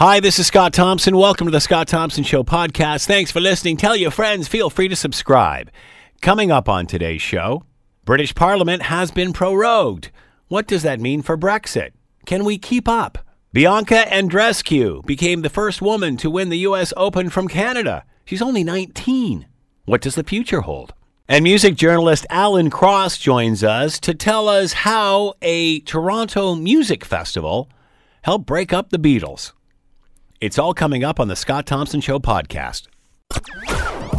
Hi, this is Scott Thompson. Welcome to the Scott Thompson Show podcast. Thanks for listening. Tell your friends. Feel free to subscribe. Coming up on today's show, British Parliament has been prorogued. What does that mean for Brexit? Can we keep up? Bianca Andreescu became the first woman to win the U.S. Open from Canada. She's only 19. What does the future hold? And music journalist Alan Cross joins us to tell us how a Toronto music festival helped break up the Beatles. It's all coming up on the Scott Thompson Show podcast.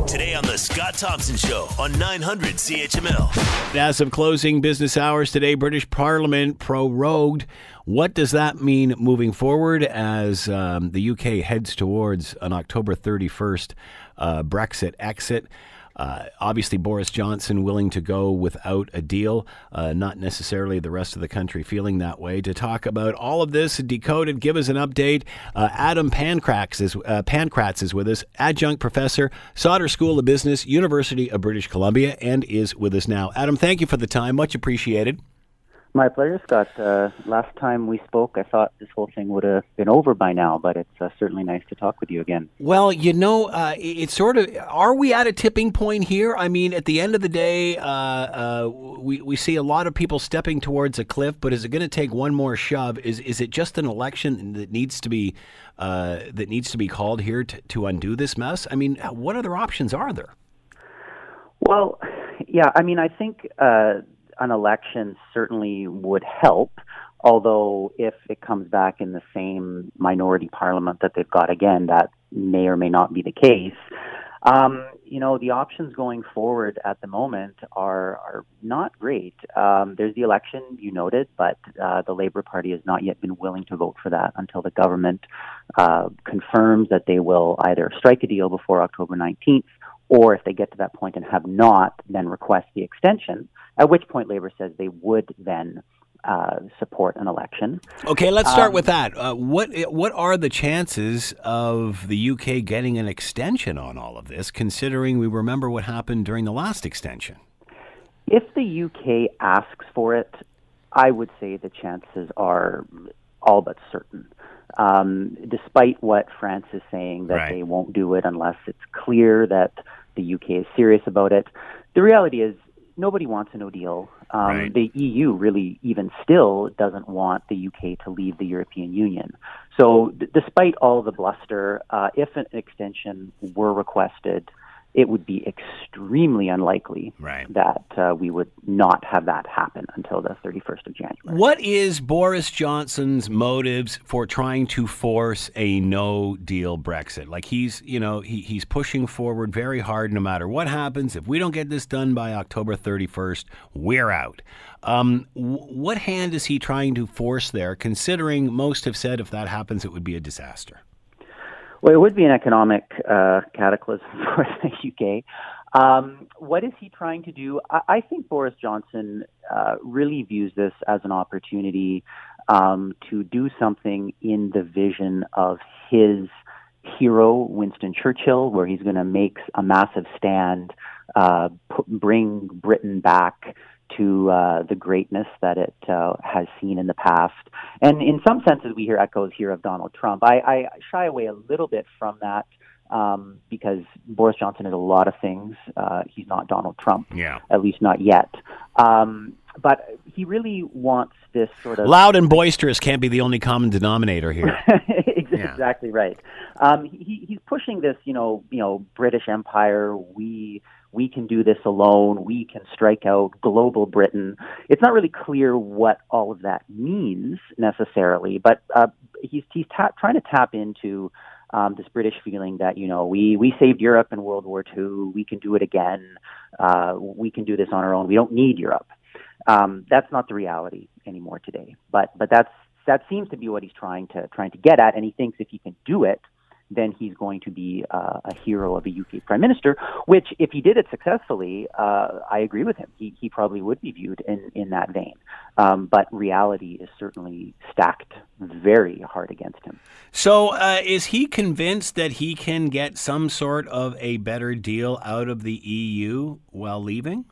Today on the Scott Thompson Show on 900 CHML. As of closing business hours today, British Parliament prorogued. What does that mean moving forward as um, the UK heads towards an October 31st uh, Brexit exit? Uh, obviously, Boris Johnson willing to go without a deal, uh, not necessarily the rest of the country feeling that way. To talk about all of this, decoded, give us an update. Uh, Adam Pankratz is, uh, Pankratz is with us, adjunct professor, Sauder School of Business, University of British Columbia, and is with us now. Adam, thank you for the time. Much appreciated. My pleasure, Scott. Uh, last time we spoke, I thought this whole thing would have been over by now, but it's uh, certainly nice to talk with you again. Well, you know, uh, it's sort of are we at a tipping point here? I mean, at the end of the day, uh, uh, we we see a lot of people stepping towards a cliff, but is it going to take one more shove? Is is it just an election that needs to be uh, that needs to be called here to, to undo this mess? I mean, what other options are there? Well, yeah, I mean, I think an election certainly would help. Although, if it comes back in the same minority parliament that they've got again, that may or may not be the case. Um, you know, the options going forward at the moment are are not great. Um, there's the election you noted, but uh, the Labour Party has not yet been willing to vote for that until the government uh, confirms that they will either strike a deal before October 19th or if they get to that point and have not, then request the extension, at which point Labour says they would then uh, support an election. Okay, let's start um, with that. Uh, what what are the chances of the UK getting an extension on all of this, considering we remember what happened during the last extension? If the UK asks for it, I would say the chances are all but certain. Um, despite what France is saying that right. they won't do it unless it's clear that the UK is serious about it. The reality is nobody wants a no deal. Um, right. The EU really, even still, doesn't want the UK to leave the European Union. So, d- despite all the bluster, uh, if an extension were requested, it would be extremely unlikely right. that uh, we would not have that happen until the 31st of January. What is Boris Johnson's motives for trying to force a no deal Brexit? Like he's, you know, he, he's pushing forward very hard no matter what happens. If we don't get this done by October 31st, we're out. Um, w- what hand is he trying to force there, considering most have said if that happens, it would be a disaster? Well, it would be an economic uh, cataclysm for the UK. Um, what is he trying to do? I, I think Boris Johnson uh, really views this as an opportunity um, to do something in the vision of his hero, Winston Churchill, where he's going to make a massive stand, uh, put, bring Britain back to uh, the greatness that it uh, has seen in the past. And in some senses, we hear echoes here of Donald Trump. I, I shy away a little bit from that um, because Boris Johnson is a lot of things. Uh, he's not Donald Trump, yeah. at least not yet. Um, but he really wants this sort of loud and boisterous can't be the only common denominator here. exactly yeah. right. Um, he, he's pushing this, you know, you know, British Empire. We we can do this alone, we can strike out global Britain. It's not really clear what all of that means necessarily, but uh, he's, he's ta- trying to tap into um, this British feeling that you know we we saved Europe in World War II, we can do it again, uh, we can do this on our own. We don't need Europe. Um, that's not the reality anymore today. But but that's that seems to be what he's trying to trying to get at, and he thinks if he can do it, then he's going to be uh, a hero of a UK prime minister. Which, if he did it successfully, uh, I agree with him. He he probably would be viewed in in that vein. Um, but reality is certainly stacked very hard against him. So, uh, is he convinced that he can get some sort of a better deal out of the EU while leaving?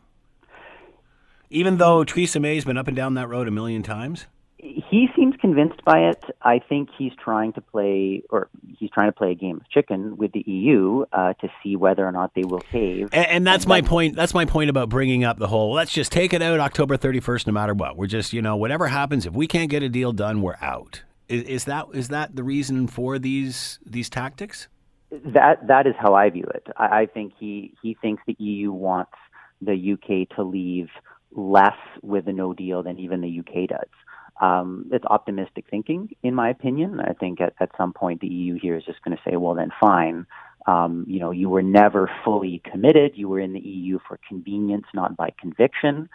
Even though Theresa May's been up and down that road a million times. He seems convinced by it. I think he's trying to play, or he's trying to play a game of chicken with the EU uh, to see whether or not they will cave. And, and that's and my point. That's my point about bringing up the whole. Let's just take it out October thirty first, no matter what. We're just, you know, whatever happens, if we can't get a deal done, we're out. Is, is that is that the reason for these these tactics? That that is how I view it. I, I think he he thinks the EU wants the UK to leave less with a no deal than even the UK does. Um, it's optimistic thinking, in my opinion. I think at, at some point the EU here is just going to say, well, then fine. Um, you know, you were never fully committed. You were in the EU for convenience, not by conviction.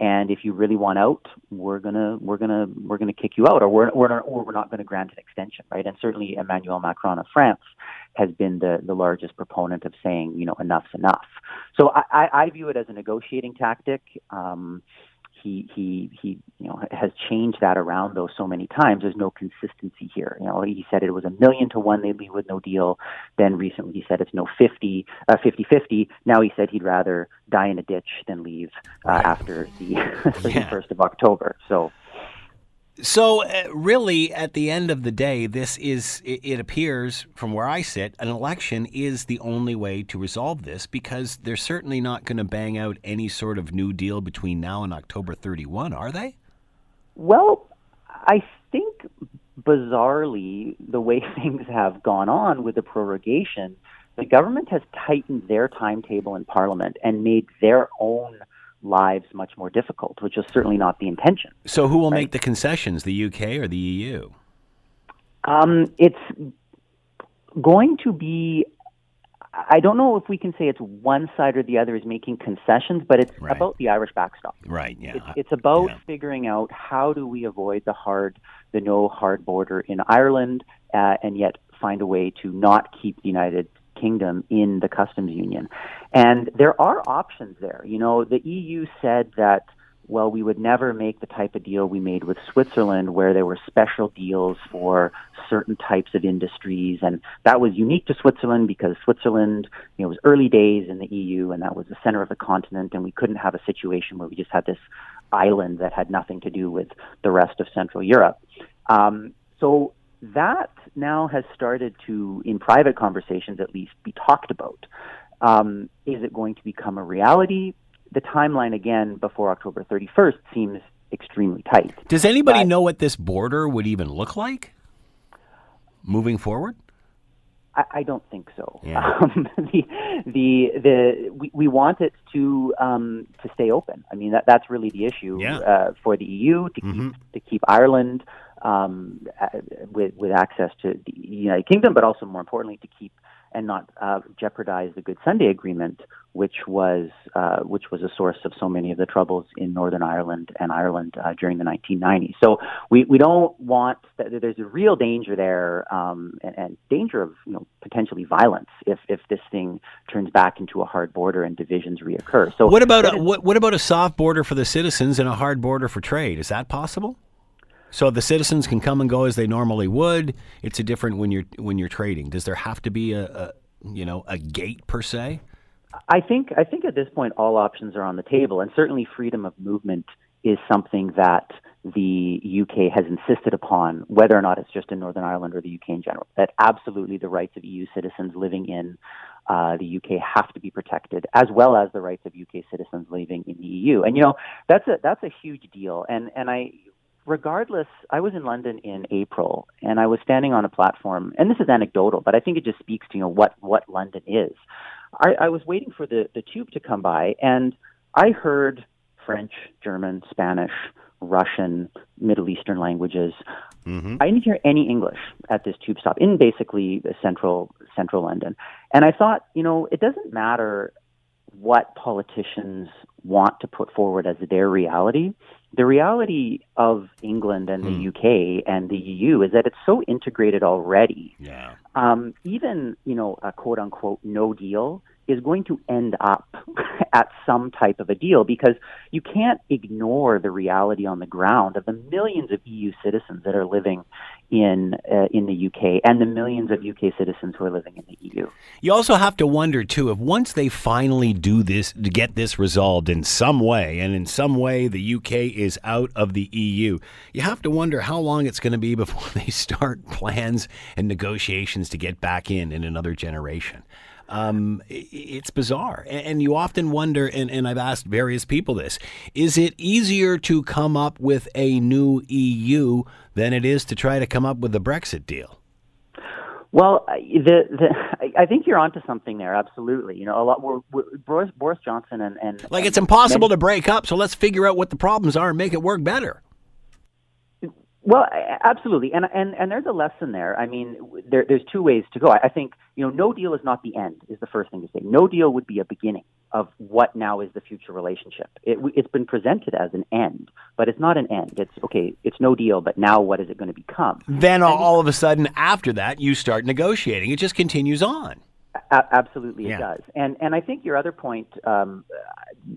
And if you really want out, we're gonna we're gonna we're gonna kick you out, or we're we're not, or we're not going to grant an extension, right? And certainly Emmanuel Macron of France has been the the largest proponent of saying, you know, enough's enough. So I, I view it as a negotiating tactic. Um, he he he you know has changed that around though so many times. There's no consistency here. You know, he said it was a million to one they'd leave with no deal. Then recently he said it's no 50 uh, 50 Now he said he'd rather die in a ditch than leave uh, after the 31st yeah. of October. So so, uh, really, at the end of the day, this is, it, it, appears from where I sit, an election is the only way to resolve this because they're certainly not going to bang out any sort of new deal between now and October 31, are they? Well, I think bizarrely, the way things have gone on with the prorogation, the government has tightened their timetable in Parliament and made their own lives much more difficult, which is certainly not the intention. So, who will right? make the concessions, the UK or the EU? Um, it's going to be. I don't know if we can say it's one side or the other is making concessions, but it's right. about the Irish backstop. Right. Yeah. It's, it's about yeah. figuring out how do we avoid the hard, the no hard border in Ireland, uh, and yet find a way to not keep the United Kingdom in the customs union. And there are options there. You know, the EU said that, well, we would never make the type of deal we made with Switzerland where there were special deals for certain types of industries. And that was unique to Switzerland because Switzerland, you know, was early days in the EU and that was the center of the continent. And we couldn't have a situation where we just had this island that had nothing to do with the rest of Central Europe. Um, so that now has started to, in private conversations at least, be talked about. Um, is it going to become a reality? The timeline, again, before October 31st seems extremely tight. Does anybody but, know what this border would even look like moving forward? I, I don't think so. Yeah. Um, the the the we, we want it to um, to stay open. I mean that that's really the issue yeah. uh, for the EU to mm-hmm. keep to keep Ireland um, with, with access to the United Kingdom, but also more importantly to keep and not uh, jeopardize the Good Sunday Agreement, which was uh, which was a source of so many of the troubles in Northern Ireland and Ireland uh, during the 1990s. So we, we don't want that. There's a real danger there, um, and, and danger of you know potentially violence if if this thing turns back into a hard border and divisions reoccur. So what about a, what what about a soft border for the citizens and a hard border for trade? Is that possible? So the citizens can come and go as they normally would. It's a different when you're when you're trading. Does there have to be a, a you know a gate per se? I think I think at this point all options are on the table, and certainly freedom of movement is something that the UK has insisted upon, whether or not it's just in Northern Ireland or the UK in general. That absolutely the rights of EU citizens living in uh, the UK have to be protected, as well as the rights of UK citizens living in the EU. And you know that's a that's a huge deal. And and I regardless, I was in London in April and I was standing on a platform, and this is anecdotal, but I think it just speaks to you know what what London is. I, I was waiting for the the tube to come by, and I heard French, German, Spanish, Russian, Middle Eastern languages. Mm-hmm. I didn't hear any English at this tube stop in basically central central London, and I thought, you know, it doesn't matter what politicians want to put forward as their reality the reality of England and the mm. UK and the EU is that it's so integrated already. Yeah. Um, even you know a quote unquote no deal is going to end up at some type of a deal because you can't ignore the reality on the ground of the millions of EU citizens that are living in uh, in the UK and the millions of UK citizens who are living in the EU. You also have to wonder too if once they finally do this to get this resolved in some way, and in some way the UK is out of the EU, you have to wonder how long it's going to be before they start plans and negotiations to get back in in another generation. Um, it's bizarre. And you often wonder, and, and I've asked various people this is it easier to come up with a new EU than it is to try to come up with a Brexit deal? Well, the, the I think you're onto something there. Absolutely, you know, a lot. We're, we're, Boris, Boris Johnson and, and like it's and impossible many, to break up. So let's figure out what the problems are and make it work better. Well, absolutely, and and and there's a lesson there. I mean, there, there's two ways to go. I, I think you know, no deal is not the end. Is the first thing to say. No deal would be a beginning of what now is the future relationship. It, it's been presented as an end, but it's not an end. It's okay. It's no deal, but now what is it going to become? Then all of a sudden, after that, you start negotiating. It just continues on. A- absolutely, it does. And and I think your other point, um,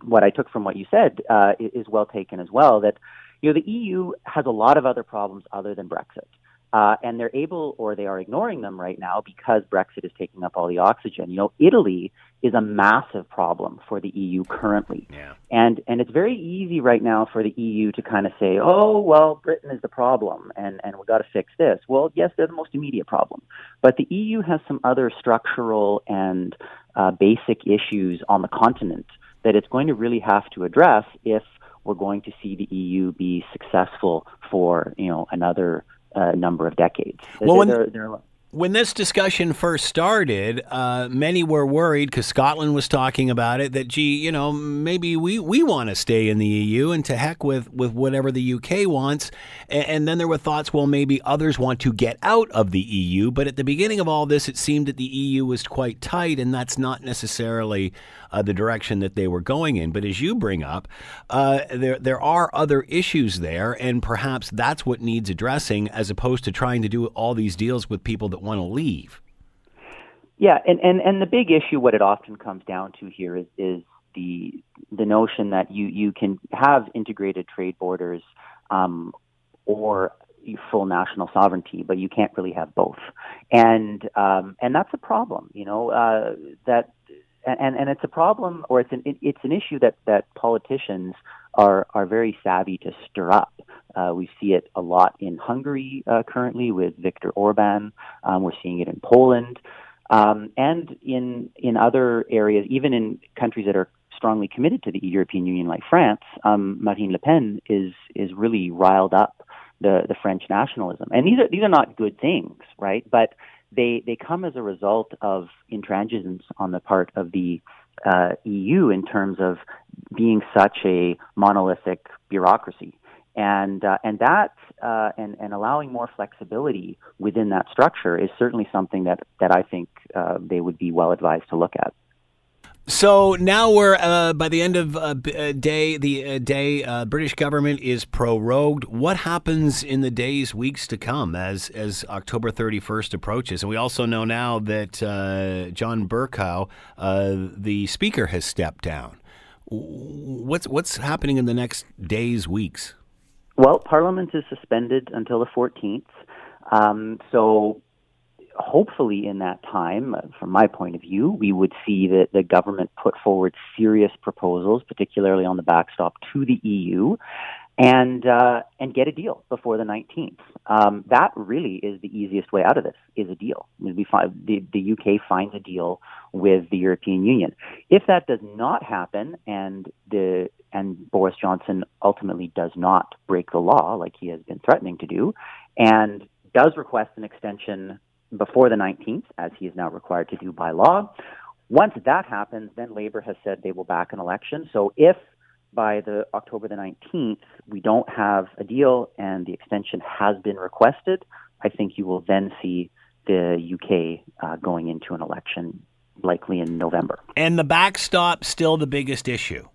what I took from what you said, uh, is well taken as well. That you know, the EU has a lot of other problems other than Brexit. Uh, and they're able, or they are ignoring them right now because Brexit is taking up all the oxygen. You know, Italy is a massive problem for the EU currently, yeah. and and it's very easy right now for the EU to kind of say, oh well, Britain is the problem, and and we got to fix this. Well, yes, they're the most immediate problem, but the EU has some other structural and uh, basic issues on the continent that it's going to really have to address if we're going to see the EU be successful for you know another uh, number of decades. Well, when, they're, they're, when this discussion first started, uh, many were worried because Scotland was talking about it that, gee, you know, maybe we, we want to stay in the EU and to heck with, with whatever the UK wants. And, and, then there were thoughts, well, maybe others want to get out of the EU. But at the beginning of all this, it seemed that the EU was quite tight, and that's not necessarily uh, the direction that they were going in. But as you bring up, uh, there there are other issues there, and perhaps that's what needs addressing, as opposed to trying to do all these deals with people that want to leave. Yeah, and, and, and the big issue, what it often comes down to here is, is the the notion that you, you can have integrated trade borders um, or full national sovereignty, but you can't really have both, and um, and that's a problem. You know uh, that and and it's a problem, or it's an it's an issue that that politicians are are very savvy to stir up. Uh, we see it a lot in Hungary uh, currently with Viktor Orban. Um, we're seeing it in Poland, um, and in in other areas, even in countries that are strongly committed to the European Union, like France. Um, Marine Le Pen is is really riled up the the French nationalism, and these are these are not good things, right? But they they come as a result of intransigence on the part of the uh, EU in terms of being such a monolithic bureaucracy, and uh, and that uh, and and allowing more flexibility within that structure is certainly something that that I think uh, they would be well advised to look at. So now we're uh, by the end of uh, uh day. The uh, day uh, British government is prorogued. What happens in the days, weeks to come as as October thirty first approaches? And we also know now that uh, John Bercow, the speaker, has stepped down. What's what's happening in the next days, weeks? Well, Parliament is suspended until the fourteenth. Um, so hopefully in that time, uh, from my point of view, we would see that the government put forward serious proposals, particularly on the backstop to the EU, and uh, and get a deal before the 19th. Um, that really is the easiest way out of this is a deal. We find, the, the UK finds a deal with the European Union. If that does not happen, and the and Boris Johnson ultimately does not break the law like he has been threatening to do, and does request an extension before the 19th, as he is now required to do by law. Once that happens, then Labor has said they will back an election. So if by the October the 19th we don't have a deal and the extension has been requested, I think you will then see the UK uh, going into an election likely in November. And the backstop still the biggest issue.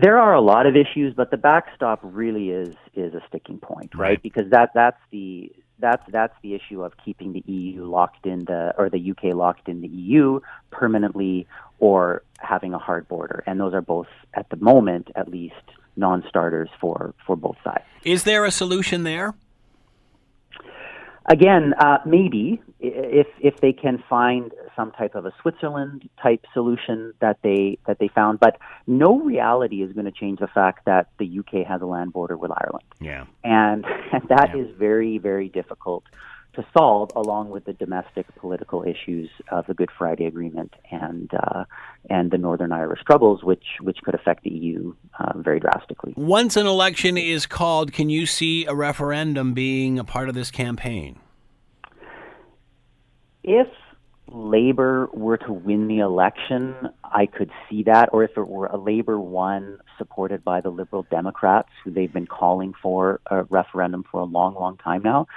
There are a lot of issues, but the backstop really is is a sticking point, right? right? Because that that's the that's that's the issue of keeping the EU locked in the or the UK locked in the EU permanently or having a hard border and those are both at the moment at least non-starters for for both sides. Is there a solution there? Again, uh, maybe i- if if they can find some type of a Switzerland type solution that they that they found, but no reality is going to change the fact that the UK has a land border with Ireland, Yeah. and, and that Yeah. is very very difficult to solve, along with the domestic political issues of the Good Friday Agreement and uh, and the Northern Irish troubles, which which could affect the EU uh, very drastically. Once an election is called, can you see a referendum being a part of this campaign? if Labor were to win the election, I could see that, or if it were a Labor one supported by the Liberal Democrats, who they've been calling for a referendum for a long, long time now,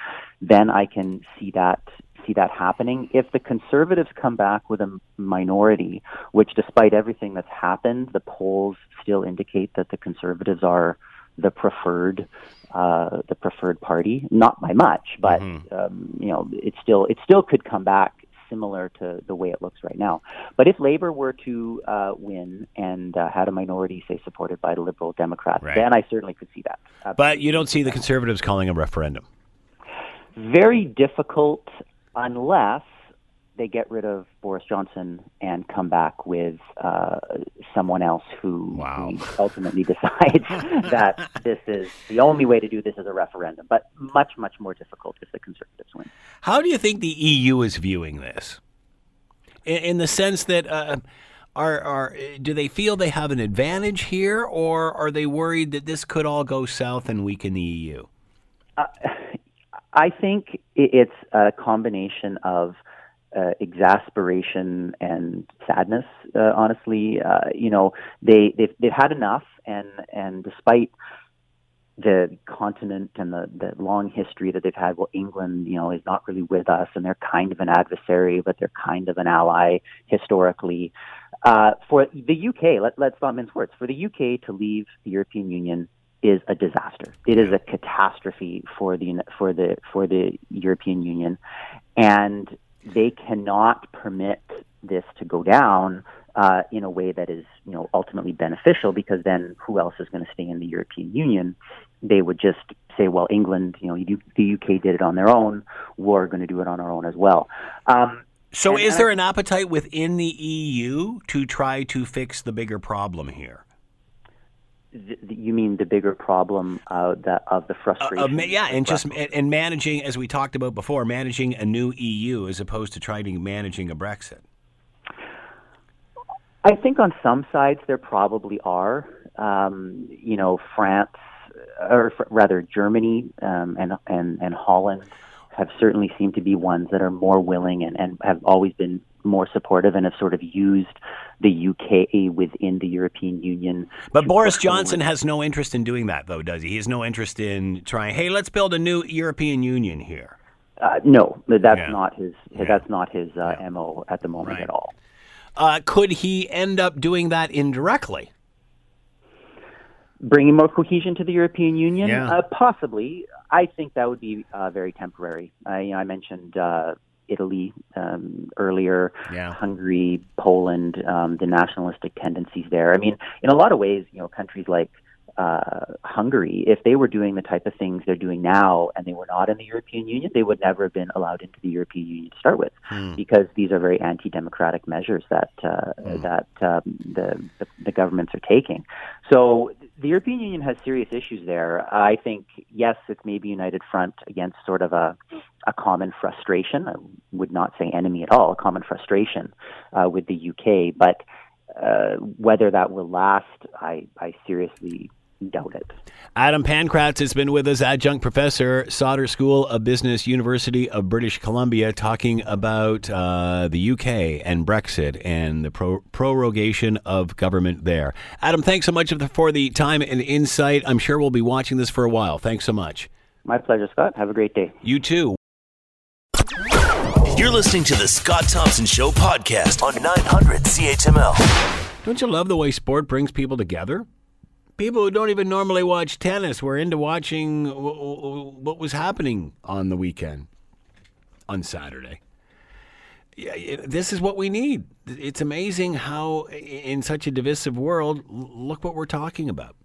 then I can see that see that happening. If the Conservatives come back with a minority, which despite everything that's happened, the polls still indicate that the Conservatives are the preferred uh, the preferred party, not by much, but um, you know it still it still could come back similar to the way it looks right now. But if Labor were to uh, win and uh, had a minority, say supported by the Liberal Democrats, Right. then I certainly could see that. But you don't see the Conservatives calling a referendum. Very difficult unless they get rid of Boris Johnson and come back with uh, someone else who, Wow. ultimately decides that this is the only way to do this is a referendum. But much, much more difficult if the Conservatives win. How do you think the EU is viewing this? In, in the sense that uh, are are do they feel they have an advantage here, or are they worried that this could all go south and weaken the EU? I think it's a combination of uh, exasperation and sadness. Uh, honestly, uh, you know, they they've, they've had enough, and and despite the continent and the, the long history that they've had, well, England, you know, is not really with us, and they're kind of an adversary, but they're kind of an ally historically. Uh, for the UK, let, let's not mince words. For the UK to leave the European Union is a disaster. It is a catastrophe for the for the for the European Union, and they cannot permit this to go down uh, in a way that is you know ultimately beneficial because then who else is going to stay in the European Union? They would just say, well, England, you know, you, the UK did it on their own. We're going to do it on our own as well. Um, So, And- is there an appetite within the EU to try to fix the bigger problem here? Th- you mean the bigger problem uh, that of the Uh, frustration? uh, ma- yeah, and just and managing, as we talked about before, managing a new EU as opposed to trying to managing a Brexit. I think on some sides there probably are. Um, you know, France, or f- rather Germany um, and and and Holland have certainly seemed to be ones that are more willing and, and have always been more supportive and have sort of used the UK within the European Union. But Boris push forward. Johnson has no interest in doing that, though, does he? He has no interest in trying. Hey, let's build a new European Union here. Uh, no, that's Yeah. not his. Yeah. That's not his uh, mo at the moment Right. at all. Uh, could he end up doing that indirectly? bringing more cohesion to the European Union? Yeah. Uh, possibly. I think that would be uh, very temporary. I, you know, I mentioned uh, Italy um, earlier, Yeah. Hungary, Poland, um, the nationalistic tendencies there. I mean, in a lot of ways, you know, countries like uh, Hungary, if they were doing the type of things they're doing now and they were not in the European Union, they would never have been allowed into the European Union to start with, because these are very anti-democratic measures that uh, that um, the, the the governments are taking. So the European Union has serious issues there. I think yes, it's maybe united front against sort of a a common frustration. I would not say enemy at all. A common frustration uh, with the UK, but uh, whether that will last, I I seriously doubt it. Adam Pankratz has been with us, adjunct professor, Sauder School of Business, University of British Columbia, talking about uh, the UK and Brexit and the pro- prorogation of government there. Adam, thanks so much for the- for the time and insight. I'm sure we'll be watching this for a while. Thanks so much. My pleasure, Scott. Have a great day. You too. You're listening to the Scott Thompson Show podcast on 900 CHML. Don't you love the way sport brings people together? People who don't even normally watch tennis were into watching what was happening on the weekend, on Saturday. this is what we need. It's amazing how, in such a divisive world, look what we're talking about.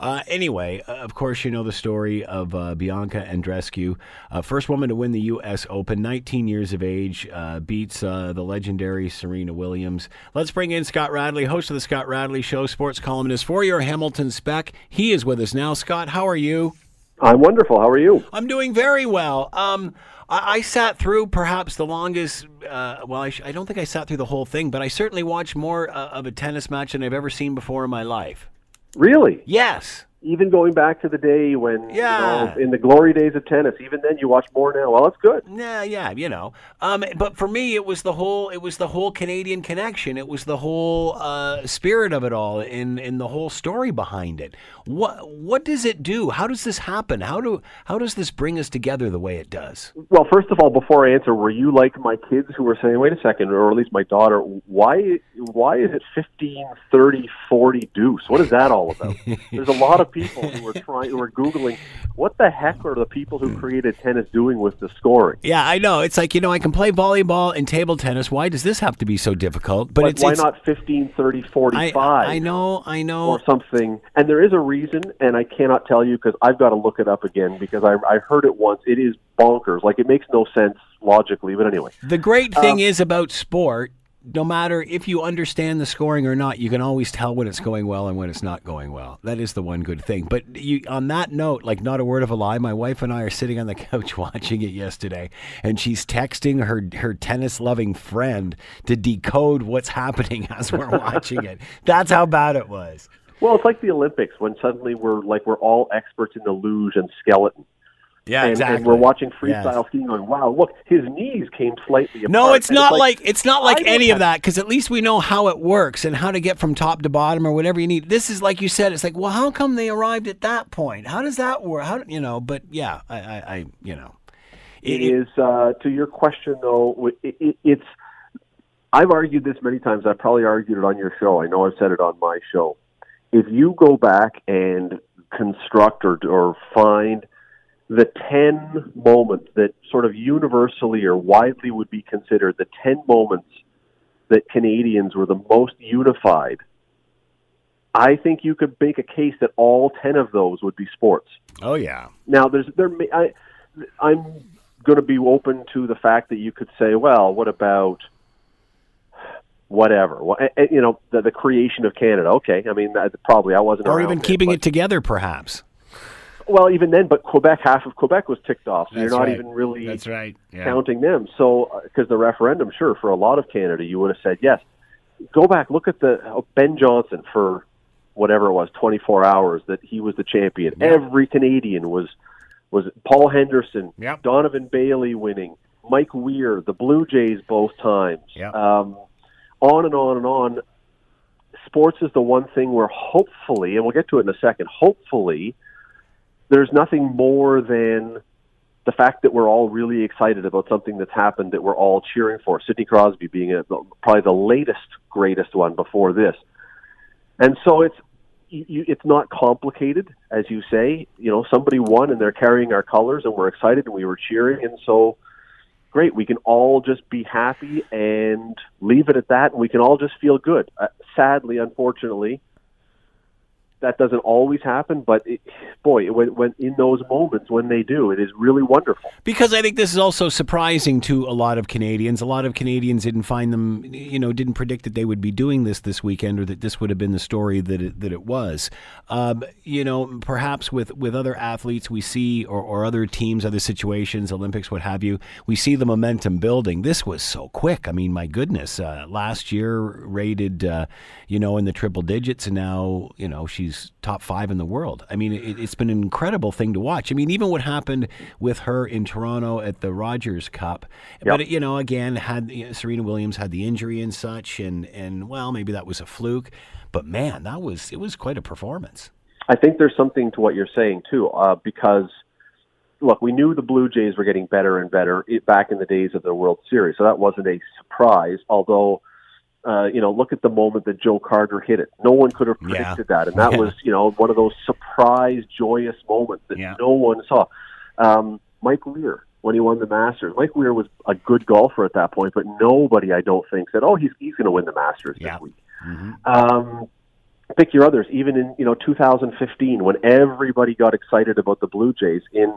Uh, anyway, uh, of course, you know the story of uh, Bianca Andreescu, uh, first woman to win the U.S. Open, 19 years of age, uh, beats uh, the legendary Serena Williams. Let's bring in Scott Radley, host of the Scott Radley Show, sports columnist for your Hamilton Spec. He is with us now. Scott, how are you? I'm wonderful. How are you? I'm doing very well. Um, I, I sat through perhaps the longest. Uh, well, I, sh- I don't think I sat through the whole thing, but I certainly watched more uh, of a tennis match than I've ever seen before in my life. Really? Yes. Even going back to the day when, Yeah. you know, in the glory days of tennis, even then you watch more now. Well, that's good. Yeah, yeah, you know. Um, but for me, it was the whole. It was the whole Canadian connection. It was the whole uh, spirit of it all, and and the whole story behind it. What what does it do? How does this happen? How do how does this bring us together the way it does? Well, first of all, before I answer, were you like my kids who were saying, wait a second, or at least my daughter, why why is it 15, 30, 40 deuce? What is that all about? There's a lot of people who are trying, who are Googling, what the heck are the people who created tennis doing with the scoring? Yeah, I know. It's like you know, I can play volleyball and table tennis. Why does this have to be so difficult? But it's why it's, not 15, 30, I, 45? I know, I know. or something. And there is a reason, and I cannot tell you because I've got to look it up again because I, I heard it once. It is bonkers. Like it makes no sense logically, but anyway. The great thing um, is about sport, no matter if you understand the scoring or not, you can always tell when it's going well and when it's not going well. That is the one good thing. But you, on that note, like not a word of a lie, my wife and I are sitting on the couch watching it yesterday, and she's texting her her tennis loving friend to decode what's happening as we're watching it. That's how bad it was. Well, it's like the Olympics when suddenly we're like we're all experts in the luge and skeleton. Yeah, And, and we're watching freestyle Yes. skiing going, wow, look, his knees came slightly apart. No, it's And not like, it's not like I any of that because at least we know how it works and how to get from top to bottom or whatever you need. This is like you said. It's like, well, how come they arrived at that point? How does that work? How you know? But yeah, I, I, I you know, it is uh, to your question though it, it, it's i've argued this many times i've probably argued it on your show i know i've said it on my show if you go back and construct or, or find the 10 moments that sort of universally or widely would be considered the 10 moments that canadians were the most unified i think you could make a case that all 10 of those would be sports Oh yeah, now, there's there. may- I, I'm going to be open to the fact that you could say, well, what about whatever? Well, you know, the, the creation of Canada. Okay, I mean, probably I wasn't. or even keeping but- it together, perhaps. Well, even then, but Quebec, half of Quebec was ticked off, so That's you're not right. even really that's right. Yeah. counting them. So, because the referendum, sure, for a lot of Canada, you would have said yes. Go back, look at the oh, Ben Johnson for whatever it was, 24 hours that he was the champion. Yeah. Every Canadian was was Paul Henderson, Yep. Donovan Bailey winning, Mike Weir, the Blue Jays both times. Yep. Um, on and on and on. Sports is the one thing where hopefully, and we'll get to it in a second. Hopefully, there's nothing more than the fact that we're all really excited about something that's happened that we're all cheering for. Sidney Crosby being a, probably the latest, greatest one before this, and so it's you, it's not complicated, as you say. You know, somebody won and they're carrying our colors, and we're excited and we were cheering, and so great. We can all just be happy and leave it at that, and we can all just feel good. Uh, sadly, unfortunately, that doesn't always happen, but it, boy, when, in those moments when they do, it is really wonderful. Because I think this is also surprising to a lot of Canadians. A lot of Canadians didn't find them, you know, didn't predict that they would be doing this this weekend or that this would have been the story that it, that it was. Um, you know, perhaps with, with other athletes we see, or, or other teams, other situations, Olympics, what have you, we see the momentum building. This was so quick. I mean, my goodness. Uh, last year rated, uh, you know, in the triple digits, and now, you know, she's top five in the world. I mean, it, it's been an incredible thing to watch. I mean, even what happened with her in Toronto at the Rogers Cup, but you know, again, had you know, Serena Williams had the injury and such, and and well, maybe that was a fluke, but man, that was it was quite a performance. I think there's something to what you're saying too, uh, because look, we knew the Blue Jays were getting better and better back in the days of the World Series, so that wasn't a surprise. Although, uh, you know, look at the moment that Joe Carter hit it. No one could have Yeah. predicted that, and that Yeah. was, you know, one of those surprise, joyous moments that Yeah. no one saw. Um, Mike Weir, when he won the Masters. Mike Weir was a good golfer at that point, but nobody, I don't think, said, "Oh, he's he's going to win the Masters Yeah. this week." Um, pick your others. Even in you know 2015, when everybody got excited about the Blue Jays, in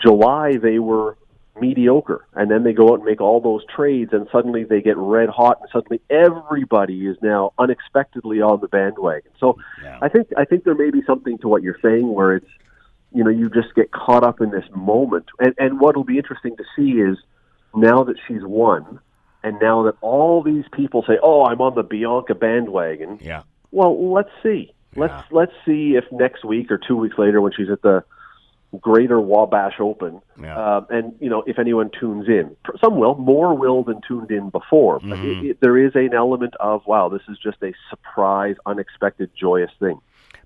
July they were mediocre, and then they go out and make all those trades, and suddenly they get red hot, and suddenly everybody is now unexpectedly on the bandwagon. So Yeah. I think I think there may be something to what you're saying, where it's you know you just get caught up in this moment, and and what'll be interesting to see is now that she's won. And now that all these people say, "Oh, I'm on the Bianca bandwagon," Yeah. well, let's see. Let's let's see if next week or two weeks later, when she's at the Greater Wabash Open, Yeah. uh, and you know if anyone tunes in, some will, more will than tuned in before. But Mm-hmm. it, it, there is an element of wow, this is just a surprise, unexpected, joyous thing.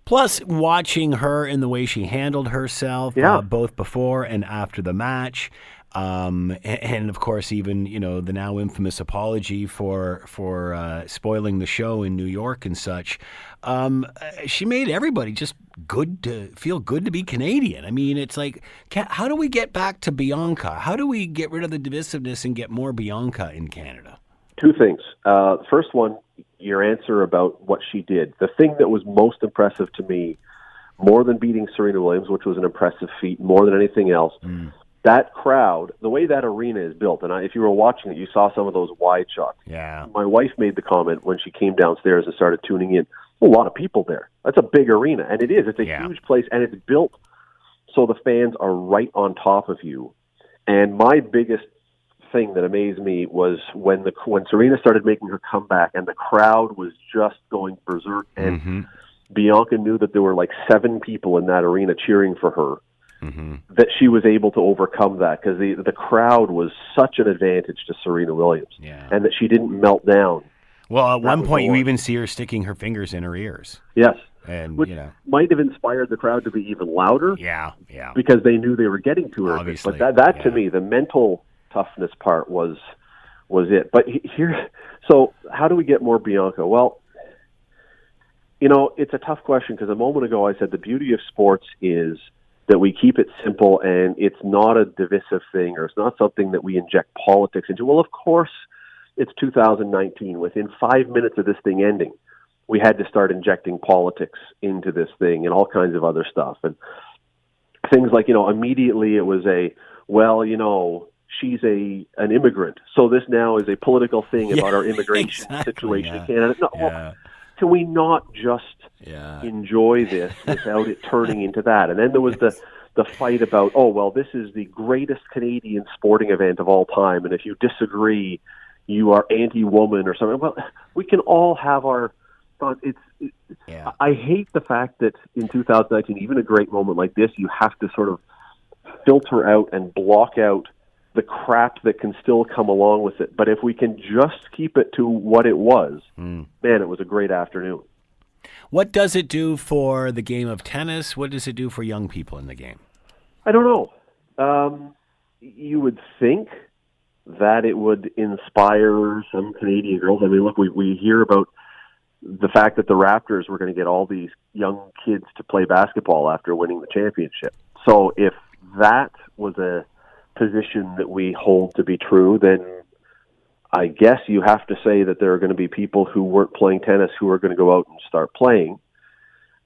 Plus, watching her in the way she handled herself, Yeah. uh, both before and after the match, um, and, and of course, even you know the now infamous apology for for uh, spoiling the show in New York and such. Um, uh, she made everybody just good to feel good to be Canadian. I mean, it's like, how do we get back to Bianca? How do we get rid of the divisiveness and get more Bianca in Canada? Two things. Uh, first one, your answer about what she did. The thing that was most impressive to me, more than beating Serena Williams, which was an impressive feat, more than anything else, that crowd, the way that arena is built, and I, if you were watching it, you saw some of those wide shots. Yeah, My wife made the comment when she came downstairs and started tuning in. A lot of people there. That's a big arena, and it is. It's a Yeah. huge place, and it's built so the fans are right on top of you. And my biggest thing that amazed me was when the when Serena started making her comeback, and the crowd was just going berserk, and Mm-hmm. Bianca knew that there were like seven people in that arena cheering for her. Mm-hmm. That she was able to overcome that because the the crowd was such an advantage to Serena Williams, Yeah. and that she didn't melt down. Well, at one point, you even see her sticking her fingers in her ears, Yes, and which you know, might have inspired the crowd to be even louder yeah, yeah. because they knew they were getting to her. Obviously, but that that to me, the mental toughness part was was it. But here, so how do we get more Bianca? Well, you know, it's a tough question because a moment ago I said the beauty of sports is that we keep it simple and it's not a divisive thing or it's not something that we inject politics into. Well, of course, it's 2019. Within five minutes of this thing ending, we had to start injecting politics into this thing and all kinds of other stuff. And things like, you know, immediately it was a, well, you know, she's a an immigrant, so this now is a political thing Yeah, about our immigration exactly, situation yeah. in Canada. No, well, Yeah, can we not just yeah. enjoy this without it turning into that? And then there was the the fight about, oh well, this is the greatest Canadian sporting event of all time, and if you disagree, you are anti-woman or something. Well, we can all have our thoughts. It's it, Yeah. I hate the fact that in 2019, even a great moment like this, you have to sort of filter out and block out the crap that can still come along with it. But if we can just keep it to what it was, man, it was a great afternoon. What does it do for the game of tennis? What does it do for young people in the game? I don't know. Um, you would think that it would inspire some Canadian girls. I mean, look, we we hear about the fact that the Raptors were going to get all these young kids to play basketball after winning the championship. So if that was a position that we hold to be true, then I guess you have to say that there are going to be people who weren't playing tennis who are going to go out and start playing.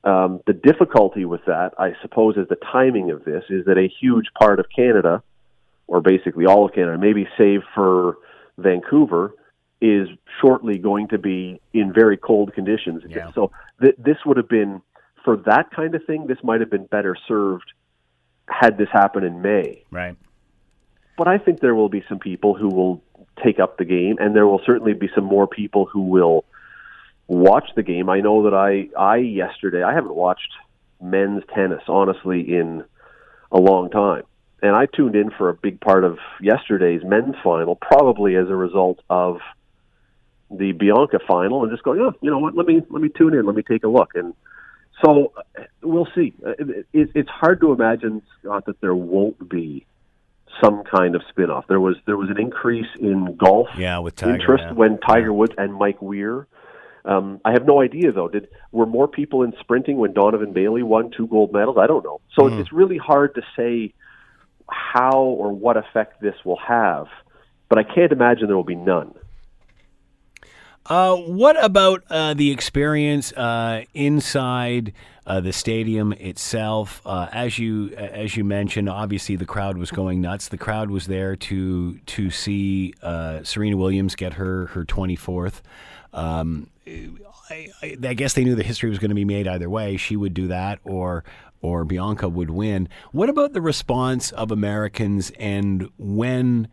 Um, the difficulty with that, I suppose, is the timing of this, is that a huge part of Canada, or basically all of Canada, maybe save for Vancouver, is shortly going to be in very cold conditions. Yeah. So th- this would have been, for that kind of thing, this might have been better served had this happened in May. Right. But I think there will be some people who will take up the game, and there will certainly be some more people who will watch the game. I know that I, I yesterday, I haven't watched men's tennis honestly in a long time, and I tuned in for a big part of yesterday's men's final, probably as a result of the Bianca final, and just going, oh, you know what? Let me let me tune in, let me take a look, and so we'll see. It, it, it's hard to imagine, Scott, that there won't be some kind of spin-off. There was there was an increase in golf Yeah, with Tiger. interest yeah. when Tiger Woods and Mike Weir. Um, I have no idea though. Did were more people in sprinting when Donovan Bailey won two gold medals? I don't know. So Hmm. it's really hard to say how or what effect this will have, but I can't imagine there will be none. Uh, what about uh, the experience uh, inside uh, the stadium itself? Uh, as you as you mentioned, obviously the crowd was going nuts. The crowd was there to to see uh, Serena Williams get her her twenty fourth. Um, I, I, I guess they knew the history was going to be made either way. She would do that, or or Bianca would win. What about the response of Americans and when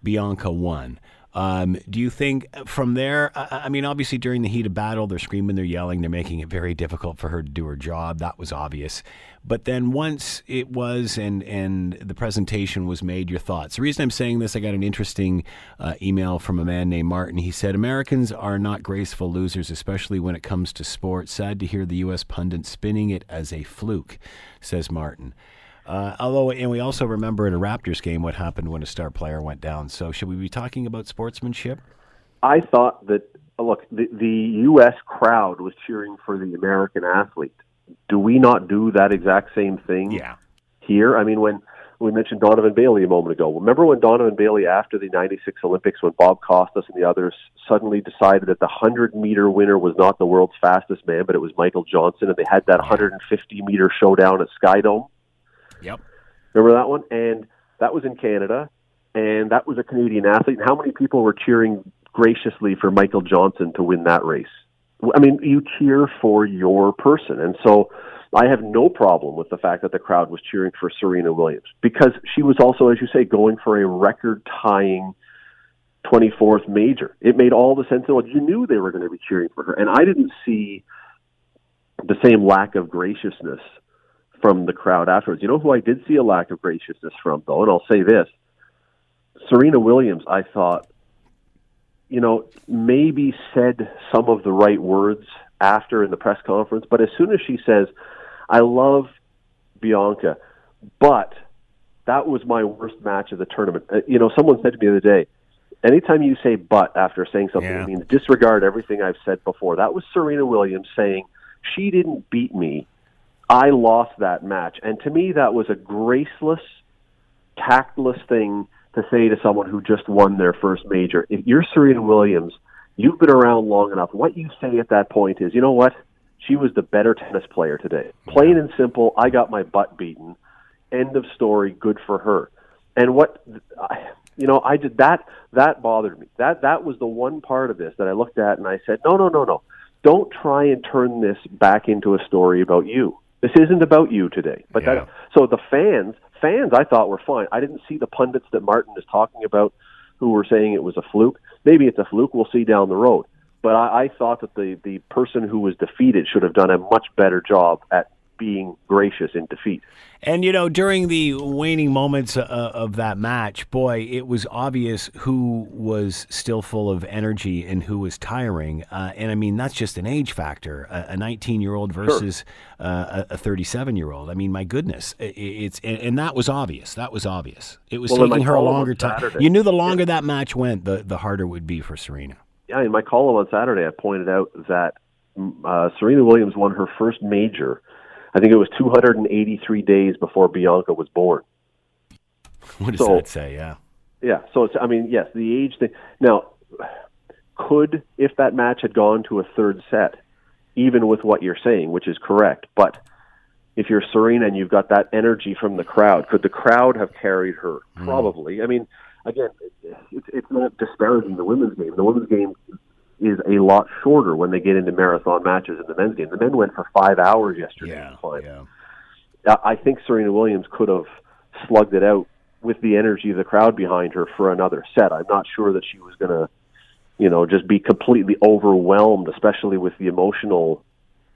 Bianca won? Um, do you think from there? I, I mean, obviously during the heat of battle, they're screaming, they're yelling, they're making it very difficult for her to do her job. That was obvious. But then once it was and and the presentation was made, your thoughts. The reason I'm saying this, I got an interesting uh, email from a man named Martin. He said Americans are not graceful losers, especially when it comes to sports. Sad to hear the U.S. pundits spinning it as a fluke, says Martin. Uh, although, and we also remember in a Raptors game what happened when a star player went down. So, should we be talking about sportsmanship? I thought that look, the, the U.S. crowd was cheering for the American athlete. Do we not do that exact same thing? Yeah. Here, I mean, when we mentioned Donovan Bailey a moment ago. Remember when Donovan Bailey, after the '96 Olympics, when Bob Costas and the others suddenly decided that the 100 meter winner was not the world's fastest man, but it was Michael Johnson, and they had that 150 meter showdown at Skydome. Yep. Remember that one? And that was in Canada, and that was a Canadian athlete. And how many people were cheering graciously for Michael Johnson to win that race? I mean, you cheer for your person. And so I have no problem with the fact that the crowd was cheering for Serena Williams because she was also, as you say, going for a record tying 24th major. It made all the sense in the world. You knew they were going to be cheering for her. And I didn't see the same lack of graciousness from the crowd afterwards. You know who I did see a lack of graciousness from, though, and I'll say this Serena Williams, I thought, you know, maybe said some of the right words after in the press conference, but as soon as she says, I love Bianca, but that was my worst match of the tournament. Uh, you know, someone said to me the other day, anytime you say but after saying something, Yeah. it means disregard everything I've said before. That was Serena Williams saying, she didn't beat me. I lost that match. And to me, that was a graceless, tactless thing to say to someone who just won their first major. If you're Serena Williams, you've been around long enough. What you say at that point is, you know what? She was the better tennis player today. Plain and simple, I got my butt beaten. End of story. Good for her. And what, you know, I did that. That bothered me. That that was the one part of this that I looked at and I said, no, no, no, no. Don't try and turn this back into a story about you. This isn't about you today. But Yeah. that so the fans, fans, I thought were fine. I didn't see the pundits that Martin is talking about who were saying it was a fluke. Maybe it's a fluke. We'll see down the road. But I, I thought that the the person who was defeated should have done a much better job at being gracious in defeat. And you know, during the waning moments uh, of that match, boy, it was obvious who was still full of energy and who was tiring. Uh, and I mean, that's just an age factor. A 19 year old versus uh, a 37 year old. I mean, my goodness, it's and, and that was obvious. That was obvious. It was Well, taking her a longer time. You knew the longer that match went, the the harder it would be for Serena. Yeah, in my column on Saturday, I pointed out that mm, uh, Serena Williams won her first major. I think it was 283 days before Bianca was born. What does So- that say? Yeah. Yeah, so it's I mean, yes, the age thing. Now, could if that match had gone to a third set, even with what you're saying, which is correct, but if you're Serena and you've got that energy from the crowd, could the crowd have carried her? Hmm. Probably. I mean, again, it's, it's not disparaging the women's game. The women's game is a lot shorter when they get into marathon matches in the men's game. The men went for five hours yesterday. Yeah. Yeah. I I think Serena Williams could have slugged it out with the energy of the crowd behind her for another set. I'm not sure that she was going to, you know, just be completely overwhelmed, especially with the emotional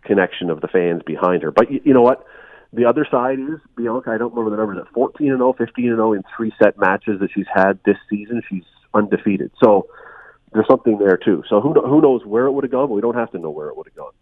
connection of the fans behind her. But you, you know what? The other side is Bianca. I don't remember the numbers. At 14 and 0, 15 and 0 in three set matches that she's had this season. She's undefeated. So there's something there too. So who who knows where it would have gone? But we don't have to know where it would have gone.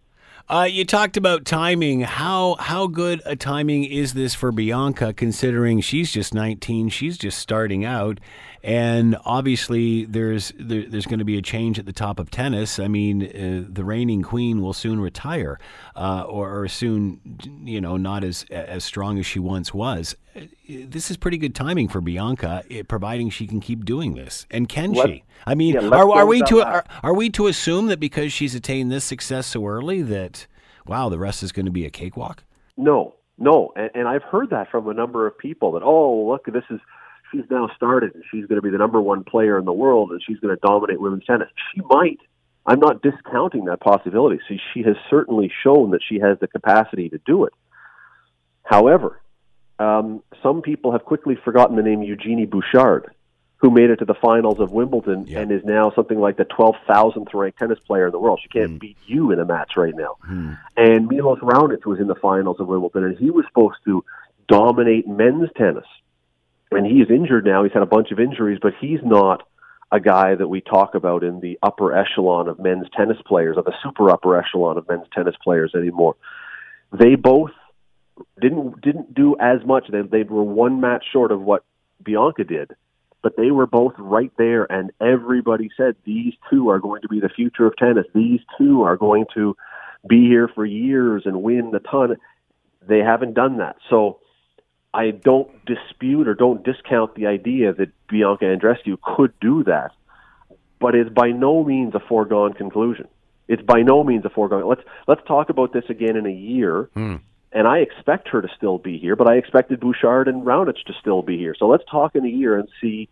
Uh, you talked about timing. How how good a timing is this for Bianca, considering she's just 19, she's just starting out, and obviously there's there, there's going to be a change at the top of tennis. I mean, uh, the reigning queen will soon retire, uh, or, or soon, you know, not as as strong as she once was. Uh, This is pretty good timing for Bianca, eh, providing she can keep doing this. And can Let- she? I mean, yeah, are, are we to are, are we to assume that because she's attained this success so early that wow, the rest is going to be a cakewalk? No, no, and, and I've heard that from a number of people that oh look, this is she's now started and she's going to be the number one player in the world and she's going to dominate women's tennis. She might. I'm not discounting that possibility. See, she has certainly shown that she has the capacity to do it. However, um, some people have quickly forgotten the name Eugenie Bouchard, who made it to the finals of Wimbledon Yeah. and is now something like the 12,000th ranked tennis player in the world. She can't beat you in a match right now. And Milos Raonic was in the finals of Wimbledon, and he was supposed to dominate men's tennis. And he is injured now. He's had a bunch of injuries, but he's not a guy that we talk about in the upper echelon of men's tennis players, or the super upper echelon of men's tennis players anymore. They both didn't didn't do as much. They they were one match short of what Bianca did, but they were both right there. And everybody said these two are going to be the future of tennis. These two are going to be here for years and win a ton. They haven't done that. So I don't dispute or don't discount the idea that Bianca Andreescu could do that, but it's by no means a foregone conclusion. It's by no means a foregone. Let's let's talk about this again in a year. Hmm. And I expect her to still be here, but I expected Bouchard and Raonic to still be here. So let's talk in a year and see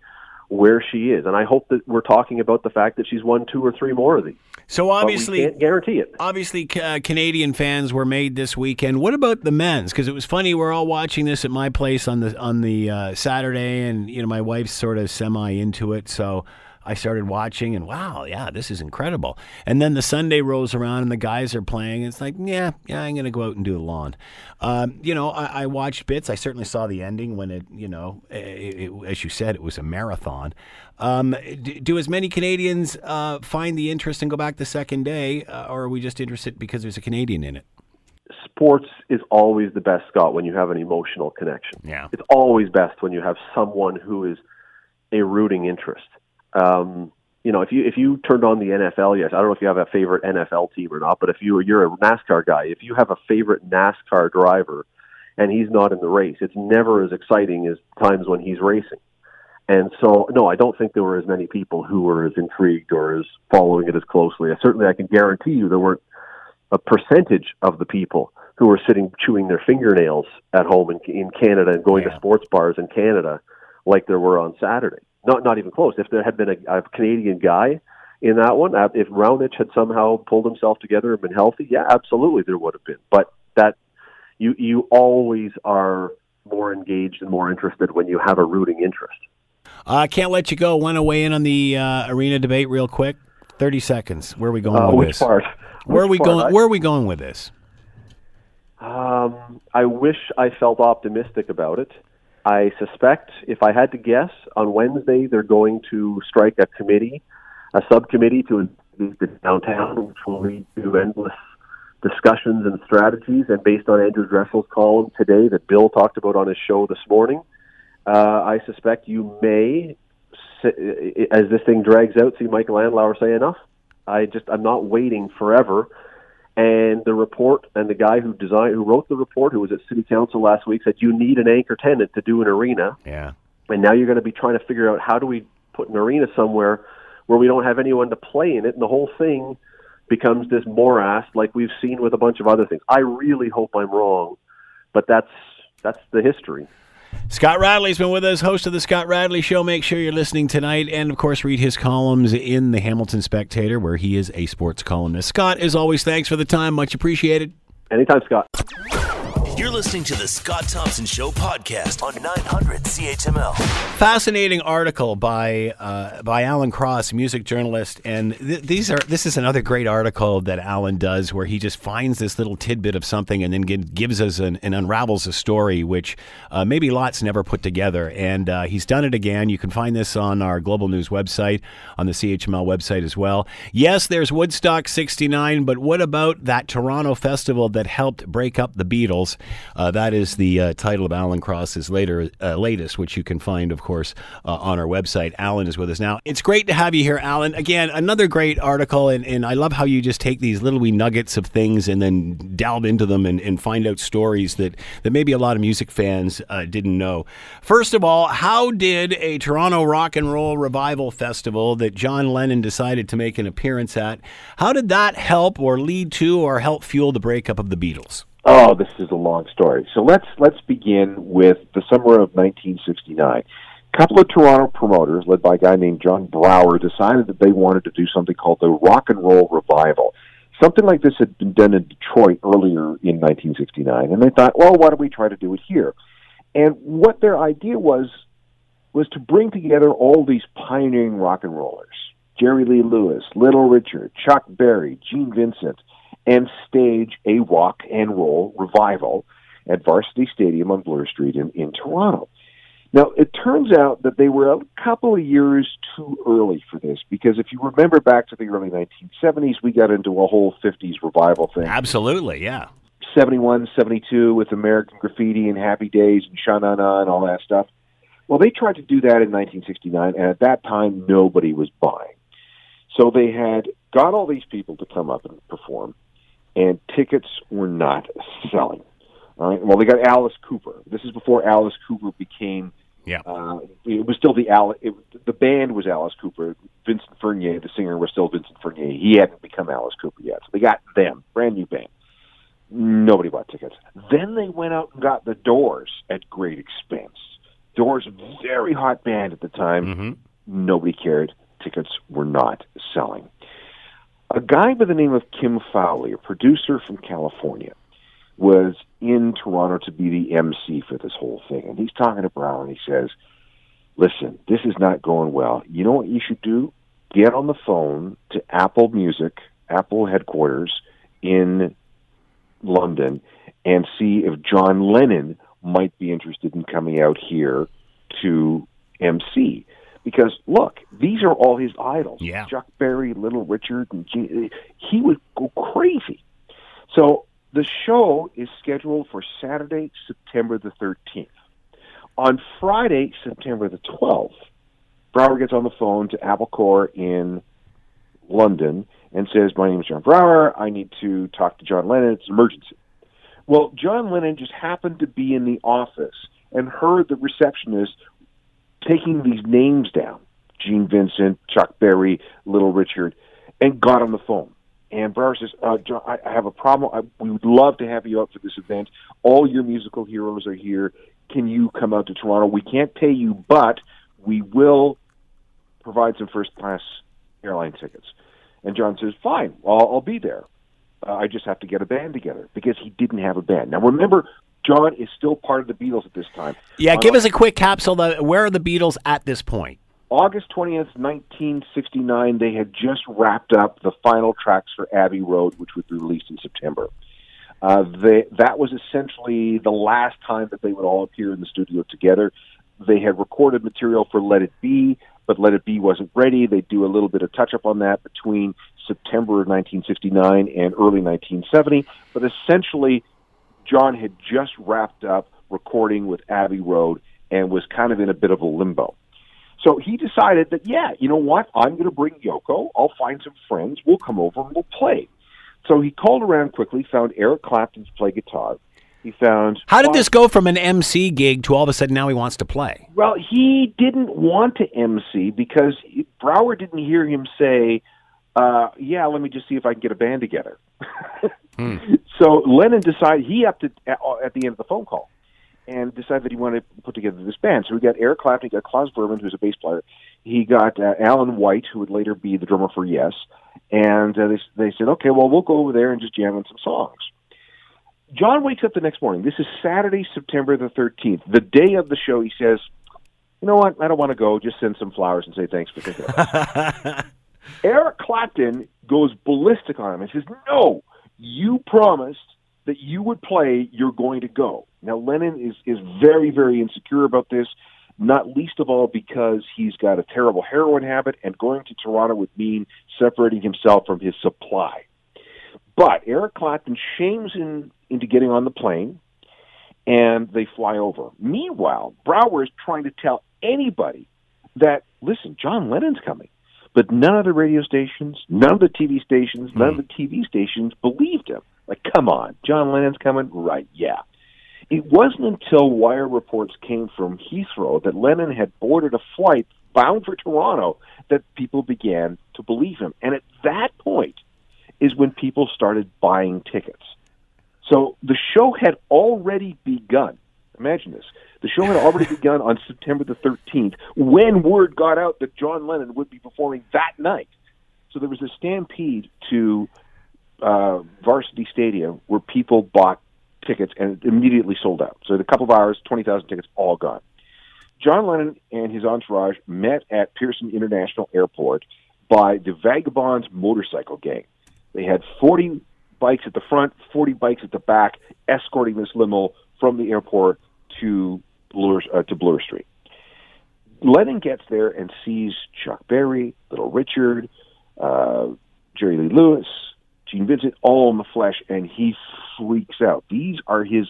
where she is. And I hope that we're talking about the fact that she's won two or three more of these. So obviously, can't guarantee it. obviously uh, Canadian fans were made this weekend. What about the men's? Because it was funny. We're all watching this at my place on the on the uh, Saturday, and you know my wife's sort of semi into it, so. I started watching and wow, yeah, this is incredible. And then the Sunday rolls around and the guys are playing. It's like, yeah, yeah, I'm going to go out and do the lawn. Um, you know, I, I watched bits. I certainly saw the ending when it, you know, it, it, as you said, it was a marathon. Um, do, do as many Canadians uh, find the interest and go back the second day, uh, or are we just interested because there's a Canadian in it? sports is always the best, Scott, when you have an emotional connection. Yeah. It's always best when you have someone who is a rooting interest. Um, you know, if you if you turned on the NFL, yes, I don't know if you have a favorite NFL team or not, but if you you're a NASCAR guy, if you have a favorite NASCAR driver and he's not in the race, it's never as exciting as times when he's racing. And so, no, I don't think there were as many people who were as intrigued or as following it as closely. I, certainly, I can guarantee you there weren't a percentage of the people who were sitting chewing their fingernails at home in, in Canada and going Yeah. to sports bars in Canada like there were on Saturday. Not not even close. If there had been a, a Canadian guy in that one, uh, if Raonic had somehow pulled himself together and been healthy, yeah, absolutely there would have been. But that you you always are more engaged and more interested when you have a rooting interest. I uh, can't let you go. Want to weigh in on the uh, arena debate real quick? Thirty seconds. Where are we going Uh, with this? part? Where are we part? going? Where are we going with this? Um, I wish I felt optimistic about it. I suspect, if I had to guess, on Wednesday they're going to strike a committee, a subcommittee to investigate the downtown, which will lead to endless discussions and strategies. And based on Andrew Dreschel's column today that Bill talked about on his show this morning, uh, I suspect you may, as this thing drags out, see Michael Andlauer say enough. I just I'm not waiting forever. And the report and the guy who designed, who wrote the report, who was at City Council last week, said you need an anchor tenant to do an arena. Yeah. And now you're going to be trying to figure out how do we put an arena somewhere where we don't have anyone to play in it, and the whole thing becomes this morass like we've seen with a bunch of other things. I really hope I'm wrong, but that's that's the history. Scott Radley's been with us, host of the Scott Radley Show. Make sure you're listening tonight, and of course, read his columns in the Hamilton Spectator, where he is a sports columnist. Scott, as always, thanks for the time. Much appreciated. Anytime, Scott. You're listening to the Scott Thompson Show podcast on 900 CHML. Fascinating article by uh, by Alan Cross, music journalist, and th- these are this is another great article that Alan does where he just finds this little tidbit of something and then gi- gives us an, and unravels a story which uh, maybe lots never put together. And uh, he's done it again. You can find this on our Global News website, on the CHML website as well. Yes, there's Woodstock '69, but what about that Toronto festival that helped break up the Beatles? Uh, that is the uh, title of Alan Cross's later uh, latest, which you can find, of course, uh, on our website. Alan is with us now. It's great to have you here, Alan. Again, another great article, and, and I love how you just take these little wee nuggets of things and then delve into them and, and find out stories that, that maybe a lot of music fans uh, didn't know. First of all, how did a Toronto Rock and Roll Revival Festival that John Lennon decided to make an appearance at, how did that help or lead to or help fuel the breakup of the Beatles? Oh, this is a long story. So let's let's begin with the summer of 1969. A couple of Toronto promoters, led by a guy named John Brower, decided that they wanted to do something called the Rock and Roll Revival. Something like this had been done in Detroit earlier in 1969, and they thought, well, why don't we try to do it here? And what their idea was was to bring together all these pioneering rock and rollers: Jerry Lee Lewis, Little Richard, Chuck Berry, Gene Vincent and stage a rock and roll revival at Varsity Stadium on Bloor Street in, in Toronto. Now, it turns out that they were a couple of years too early for this because if you remember back to the early 1970s, we got into a whole 50s revival thing. Absolutely, yeah. 71, 72 with American Graffiti and Happy Days and Sha Na Na and all that stuff. Well, they tried to do that in 1969, and at that time, nobody was buying. So they had got all these people to come up and perform and tickets were not selling. All right. Well, they got Alice Cooper. This is before Alice Cooper became. Yeah. Uh, it was still the Alice. It, the band was Alice Cooper. Vincent Furnier, the singer, was still Vincent Furnier. He hadn't become Alice Cooper yet. So they got them, brand new band. Nobody bought tickets. Then they went out and got the Doors at great expense. Doors, very hot band at the time. Mm-hmm. Nobody cared. Tickets were not selling a guy by the name of Kim Fowley, a producer from California, was in Toronto to be the MC for this whole thing. And he's talking to Brower and he says, Listen, this is not going well. You know what you should do? Get on the phone to Apple Music, Apple headquarters in London, and see if John Lennon might be interested in coming out here to MC because look, these are all his idols. Yeah. Chuck Berry, Little Richard, and Gene, he would go crazy. So the show is scheduled for Saturday, September the 13th. On Friday, September the 12th, Brower gets on the phone to Apple Corps in London and says, My name is John Brower. I need to talk to John Lennon. It's an emergency. Well, John Lennon just happened to be in the office and heard the receptionist taking these names down Gene Vincent, Chuck Berry, Little Richard, and got on the phone. And Brower says, uh, John, I, I have a problem. I, we would love to have you out for this event. All your musical heroes are here. Can you come out to Toronto? We can't pay you, but we will provide some first class airline tickets. And John says, fine, well, I'll be there. Uh, I just have to get a band together because he didn't have a band. Now, remember, John is still part of the Beatles at this time. Yeah, give us a quick capsule. Where are the Beatles at this point? August 20th, 1969, they had just wrapped up the final tracks for Abbey Road, which would be released in September. Uh, they, that was essentially the last time that they would all appear in the studio together. They had recorded material for Let It Be, but Let It Be wasn't ready. They do a little bit of touch up on that between September of 1969 and early 1970. But essentially, John had just wrapped up recording with Abbey Road and was kind of in a bit of a limbo. So he decided that, yeah, you know what? I'm going to bring Yoko. I'll find some friends. We'll come over and we'll play. So he called around quickly, found Eric Clapton to play guitar. He found. How did this go from an MC gig to all of a sudden now he wants to play? Well, he didn't want to MC because Brower didn't hear him say, uh, "Yeah, let me just see if I can get a band together." So Lennon decided he it at, at the end of the phone call and decided that he wanted to put together this band. So we got Eric Clapton, he got Klaus Voormann, who's a bass player. He got uh, Alan White, who would later be the drummer for Yes. And uh, they, they said, okay, well, we'll go over there and just jam on some songs. John wakes up the next morning. This is Saturday, September the 13th. The day of the show, he says, You know what? I don't want to go. Just send some flowers and say thanks for thinking us. Eric Clapton goes ballistic on him and says, No, you promised that you would play, you're going to go. Now, Lennon is, is very, very insecure about this, not least of all because he's got a terrible heroin habit, and going to Toronto would mean separating himself from his supply. But Eric Clapton shames him into getting on the plane, and they fly over. Meanwhile, Brower is trying to tell anybody that, listen, John Lennon's coming. But none of the radio stations, none of the TV stations, none of hmm. the TV stations believed him. Like, come on, John Lennon's coming? Right, yeah. It wasn't until wire reports came from Heathrow that Lennon had boarded a flight bound for Toronto that people began to believe him. And at that point is when people started buying tickets. So the show had already begun. Imagine this. The show had already begun on September the 13th when word got out that John Lennon would be performing that night. So there was a stampede to uh, Varsity Stadium where people bought tickets and it immediately sold out. So in a couple of hours, 20,000 tickets all gone. John Lennon and his entourage met at Pearson International Airport by the Vagabonds motorcycle gang. They had 40 bikes at the front, 40 bikes at the back, escorting this limo from the airport to Bloor, uh, to Bloor Street. Lennon gets there and sees Chuck Berry, Little Richard, uh, Jerry Lee Lewis, Gene Vincent, all in the flesh, and he freaks out. These are his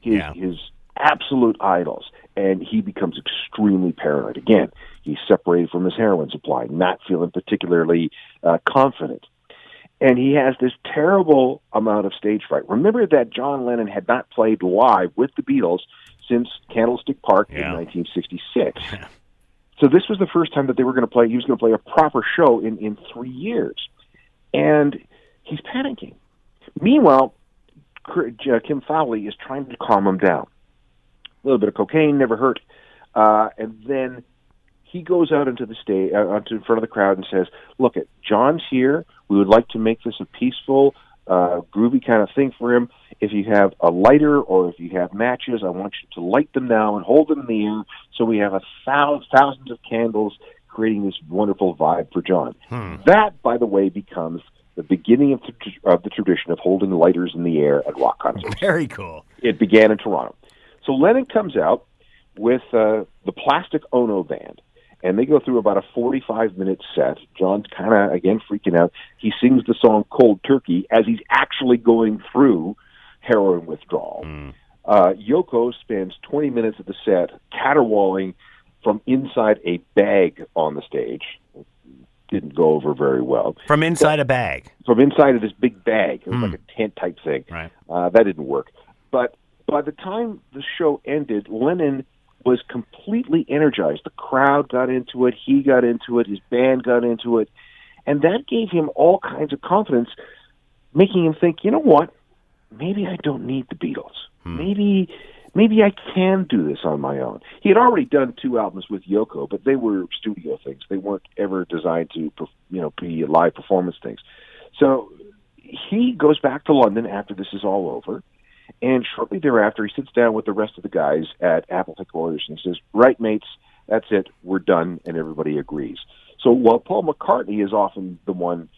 his Yeah. his absolute idols, and he becomes extremely paranoid. Again, he's separated from his heroin supply, not feeling particularly uh, confident and he has this terrible amount of stage fright. Remember that John Lennon had not played live with the Beatles since Candlestick Park in Yeah. 1966. so this was the first time that they were going to play. He was going to play a proper show in in three years, and he's panicking. Meanwhile, uh, Kim Fowley is trying to calm him down. A little bit of cocaine never hurt, uh, and then he goes out into the stage, uh, in front of the crowd, and says, "Look, it John's here. We would like to make this a peaceful, uh, groovy kind of thing for him. If you have a lighter or if you have matches, I want you to light them now and hold them in the air, so we have a thousand, thousands of candles, creating this wonderful vibe for John." That, by the way, becomes the beginning of the, of the tradition of holding lighters in the air at rock concerts Very cool. it began in Toronto. So Lennon comes out with uh, the Plastic Ono Band, and they go through about a 45 minute set. John's kind of, again, freaking out. He sings the song Cold Turkey as he's actually going through heroin withdrawal. Uh, Yoko spends 20 minutes of the set caterwauling from inside a bag on the stage. Didn't go over very well From inside a bag. from inside of this big bag. It was like a tent type thing. Right. Uh, that didn't work. But by the time the show ended, Lennon was completely energized. The crowd got into it. He got into it. His band got into it. And that gave him all kinds of confidence, making him think, you know what? Maybe I don't need the Beatles. Hmm. Maybe maybe I can do this on my own. He had already done two albums with Yoko, but they were studio things. They weren't ever designed to, you know, be live performance things. So he goes back to London after this is all over, and shortly thereafter, he sits down with the rest of the guys at Apple headquarters and says, "Right, mates, that's it. We're done," and everybody agrees. So while Paul McCartney is often the one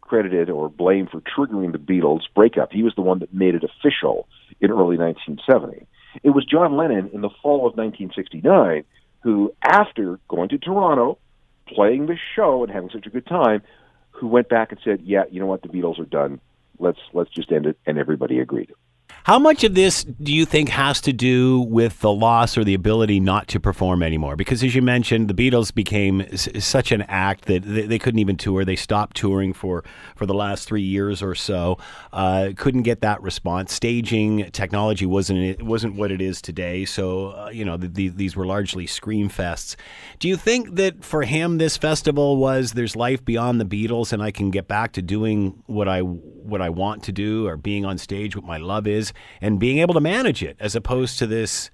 credited or blamed for triggering the Beatles' breakup, he was the one that made it official in early 1970. It was John Lennon in the fall of 1969 who, after going to Toronto, playing the show and having such a good time, who went back and said, "Yeah, you know what? The Beatles are done. Let's let's just end it." And everybody agreed. How much of this do you think has to do with the loss or the ability not to perform anymore? Because as you mentioned, the Beatles became s- such an act that they, they couldn't even tour. They stopped touring for, for the last three years or so. Uh, couldn't get that response. Staging technology wasn't wasn't what it is today. So uh, you know the, the, these were largely scream fests. Do you think that for him this festival was there's life beyond the Beatles and I can get back to doing what I what I want to do or being on stage what my love is and being able to manage it as opposed to this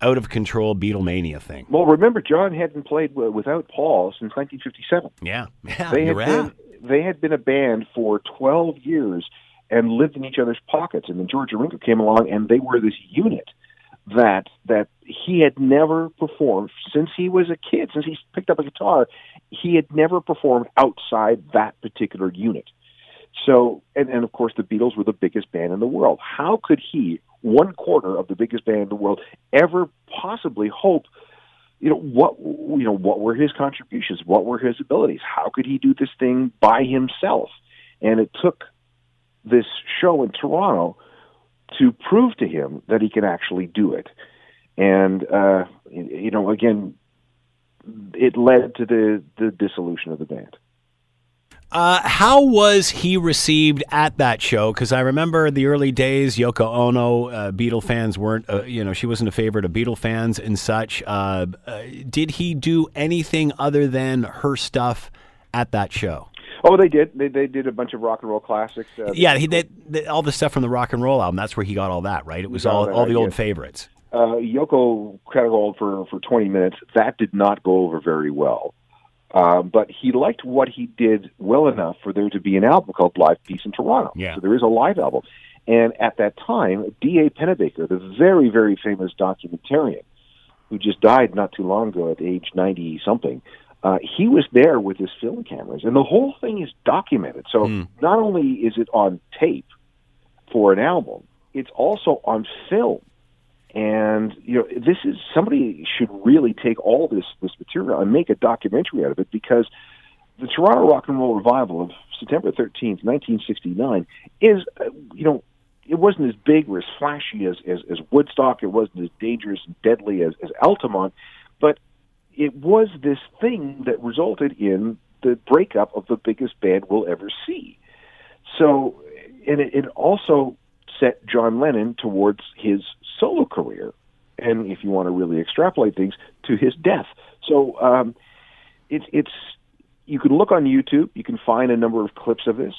out of control Beatlemania thing. Well, remember, John hadn't played without Paul since 1957. Yeah, yeah, They had been they had been a band for 12 years, and lived in each other's pockets. And then George Ringo came along, and they were this unit that that he had never performed since he was a kid, since he picked up a guitar. He had never performed outside that particular unit. So, and, and of course, the Beatles were the biggest band in the world. How could he, one quarter of the biggest band in the world, ever possibly hope? You know what? You know what were his contributions? What were his abilities? How could he do this thing by himself? And it took this show in Toronto to prove to him that he can actually do it. And uh, you know, again, it led to the the dissolution of the band. Uh, how was he received at that show? Because I remember the early days, Yoko Ono, uh, Beatle fans weren't, uh, you know, she wasn't a favorite of Beatle fans and such. Uh, uh, did he do anything other than her stuff at that show? Oh, they did. They, they did a bunch of rock and roll classics. Uh, yeah, he did all the stuff from the rock and roll album. That's where he got all that, right? It was all, all the old favorites. Yoko cataloged for for 20 minutes. That did not go over very well. Uh, but he liked what he did well enough for there to be an album called Live Peace in Toronto. Yeah. So there is a live album. And at that time, D.A. Pennebaker, the very, very famous documentarian, who just died not too long ago at age 90 something, uh, he was there with his film cameras. And the whole thing is documented. So Mm. not only is it on tape for an album, it's also on film and you know this is somebody should really take all this this material and make a documentary out of it because the Toronto Rock and Roll Revival of September 13th, 1969 is uh, you know it wasn't as big or as flashy as, as, as Woodstock. It wasn't as dangerous and deadly as, as Altamont, but it was this thing that resulted in the breakup of the biggest band we'll ever see. So, and it, it also set John Lennon towards his solo career, and if you want to really extrapolate things, to his death. So um, it's it's you can look on YouTube, you can find a number of clips of this,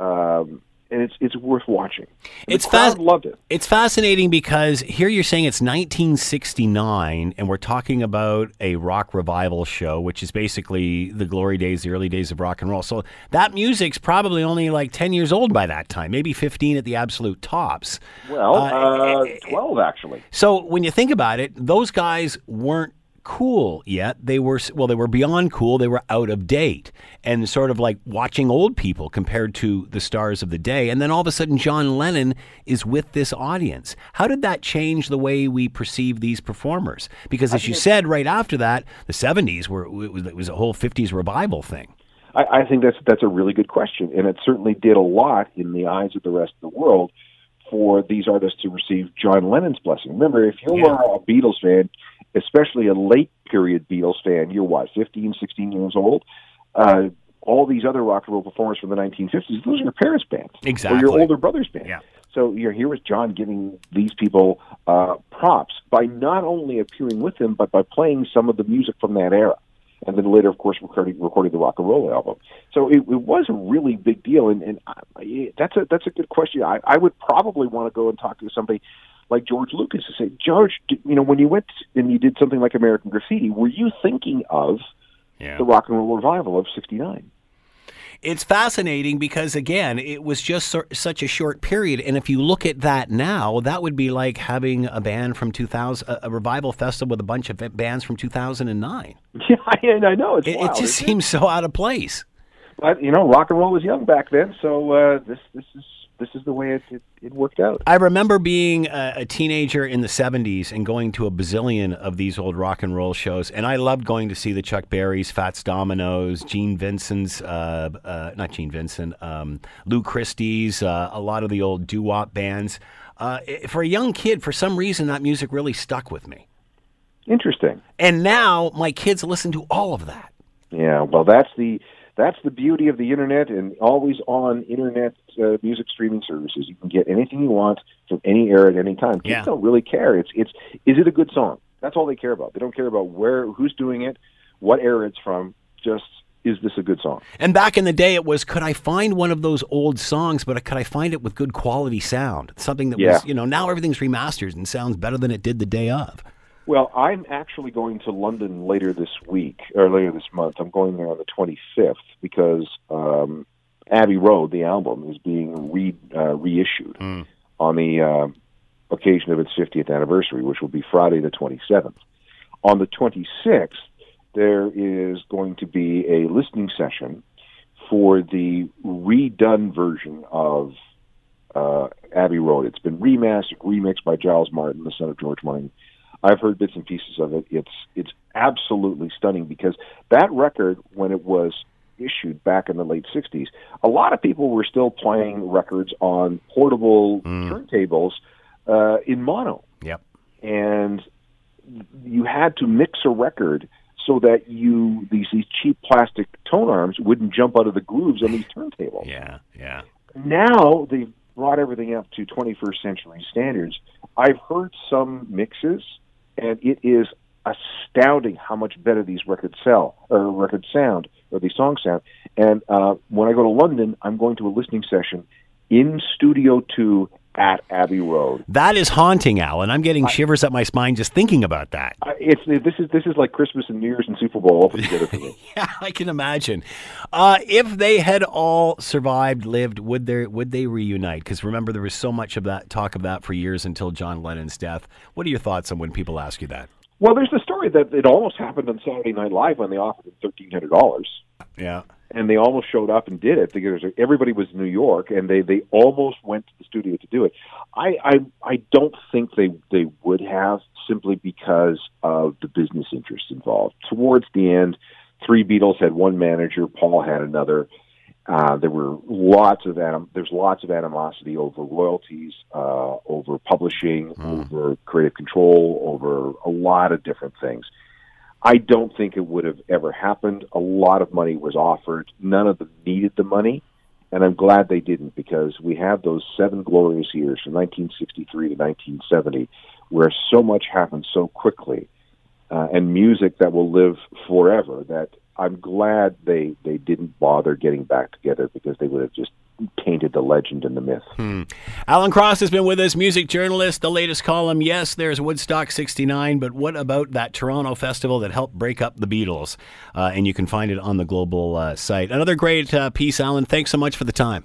um, and it's it's worth watching. And It's the crowd loved it. It's fascinating because here you're saying it's 1969, and we're talking about a rock revival show, which is basically the glory days, the early days of rock and roll. So that music's probably only like 10 years old by that time, maybe 15 at the absolute tops. Well, Uh, uh, twelve actually. So when you think about it, those guys weren't cool yet. They were well, they were beyond cool. They were out of date and sort of like watching old people compared to the stars of the day. And then all of a sudden, John Lennon is with this audience. How did that change the way we perceive these performers? Because as you said, right after that, the '70s were it was, it was a whole '50s revival thing. I, I think that's that's a really good question, and it certainly did a lot in the eyes of the rest of the world for these artists to receive John Lennon's blessing. Remember, if you Yeah. were a Beatles fan, especially a late period Beatles fan, you're what, 15, 16 years old. Uh, all these other rock and roll performers from the 1950s, those are your parents' bands, or Exactly. your older brother's band. Yeah. So you're here with John giving these people uh, props by not only appearing with them, but by playing some of the music from that era. And then later, of course, recording, recording the rock and roll album. So it, it was a really big deal, and, and I, that's a that's a good question. I, I would probably want to go and talk to somebody like George Lucas to say, George, you know, when you went and you did something like American Graffiti, were you thinking of Yeah. the rock and roll revival of '69? It's fascinating because again, it was just so, such a short period, and if you look at that now, that would be like having a band from 2000, a, a revival festival with a bunch of bands from 2009. Yeah, and I know it's It, it just seems so out of place. But you know, rock and roll was young back then, so uh, this this is this is the way it it, it worked out. I remember being a, a teenager in the 70s and going to a bazillion of these old rock and roll shows. And I loved going to see the Chuck Berrys, Fats Dominoes, Gene Vincent's, uh, uh, not Gene Vincent, um, Lou Christie's, uh, a lot of the old doo wop bands. Uh, for a young kid, for some reason, that music really stuck with me. Interesting. And now my kids listen to all of that. Yeah, well, that's the that's the beauty of the internet and always on internet uh, music streaming services. You can get anything you want from any era at any time. Kids Yeah. don't really care. It's it's is it a good song? That's all they care about. They don't care about where who's doing it, what era it's from. Just is this a good song? And back in the day, it was could I find one of those old songs, but could I find it with good quality sound? Something that was, you know, now everything's remastered and sounds better than it did the day of. Well, I'm actually going to London later this week or later this month. I'm going there on the 25th because um, Abbey Road, the album, is being re uh, reissued on the uh, occasion of its 50th anniversary, which will be Friday the 27th. On the 26th, there is going to be a listening session for the redone version of uh, Abbey Road. It's been remastered, remixed by Giles Martin, the son of George Martin. I've heard bits and pieces of it. It's it's absolutely stunning because that record, when it was issued back in the late '60s, a lot of people were still playing records on portable turntables uh, in mono Yep. and you had to mix a record so that you these, these cheap plastic tone arms wouldn't jump out of the grooves on these turntables. Yeah. Yeah. Now they've brought everything up to 21st century standards. I've heard some mixes, and it is astounding how much better these records sell or records sound or these songs sound. And uh, when I go to London, I'm going to a listening session in Studio Two at Abbey Road. That is haunting, Alan. I'm getting shivers up my spine just thinking about that. I- It's this is this is like Christmas and New Year's and Super Bowl all put together for me. Yeah, I can imagine. Uh, if they had all survived, lived, would they would they reunite? Because remember, there was so much of that talk of that for years until John Lennon's death. What are your thoughts on when people ask you that? Well, there's the story that it almost happened on Saturday Night Live when they offered him thirteen hundred dollars, Yeah. and they almost showed up and did it because everybody was in New York, and they they almost went to the studio to do it. I I I don't think they they would have simply because of the business interests involved. Towards the end, three Beatles had one manager, Paul had another. Uh, there were lots of anim- there's lots of animosity over royalties, uh, over publishing, over creative control, over a lot of different things. I don't think it would have ever happened. A lot of money was offered. None of them needed the money, and I'm glad they didn't because we have those seven glorious years from 1963 to 1970, where so much happened so quickly, uh, and music that will live forever. That I'm glad they they didn't bother getting back together because they would have just tainted the legend and the myth. Alan Cross has been with us, music journalist. The latest column, yes, there's Woodstock 69, but what about that Toronto festival that helped break up the Beatles? Uh, and you can find it on the global uh, site. Another great uh, piece, Alan. Thanks so much for the time.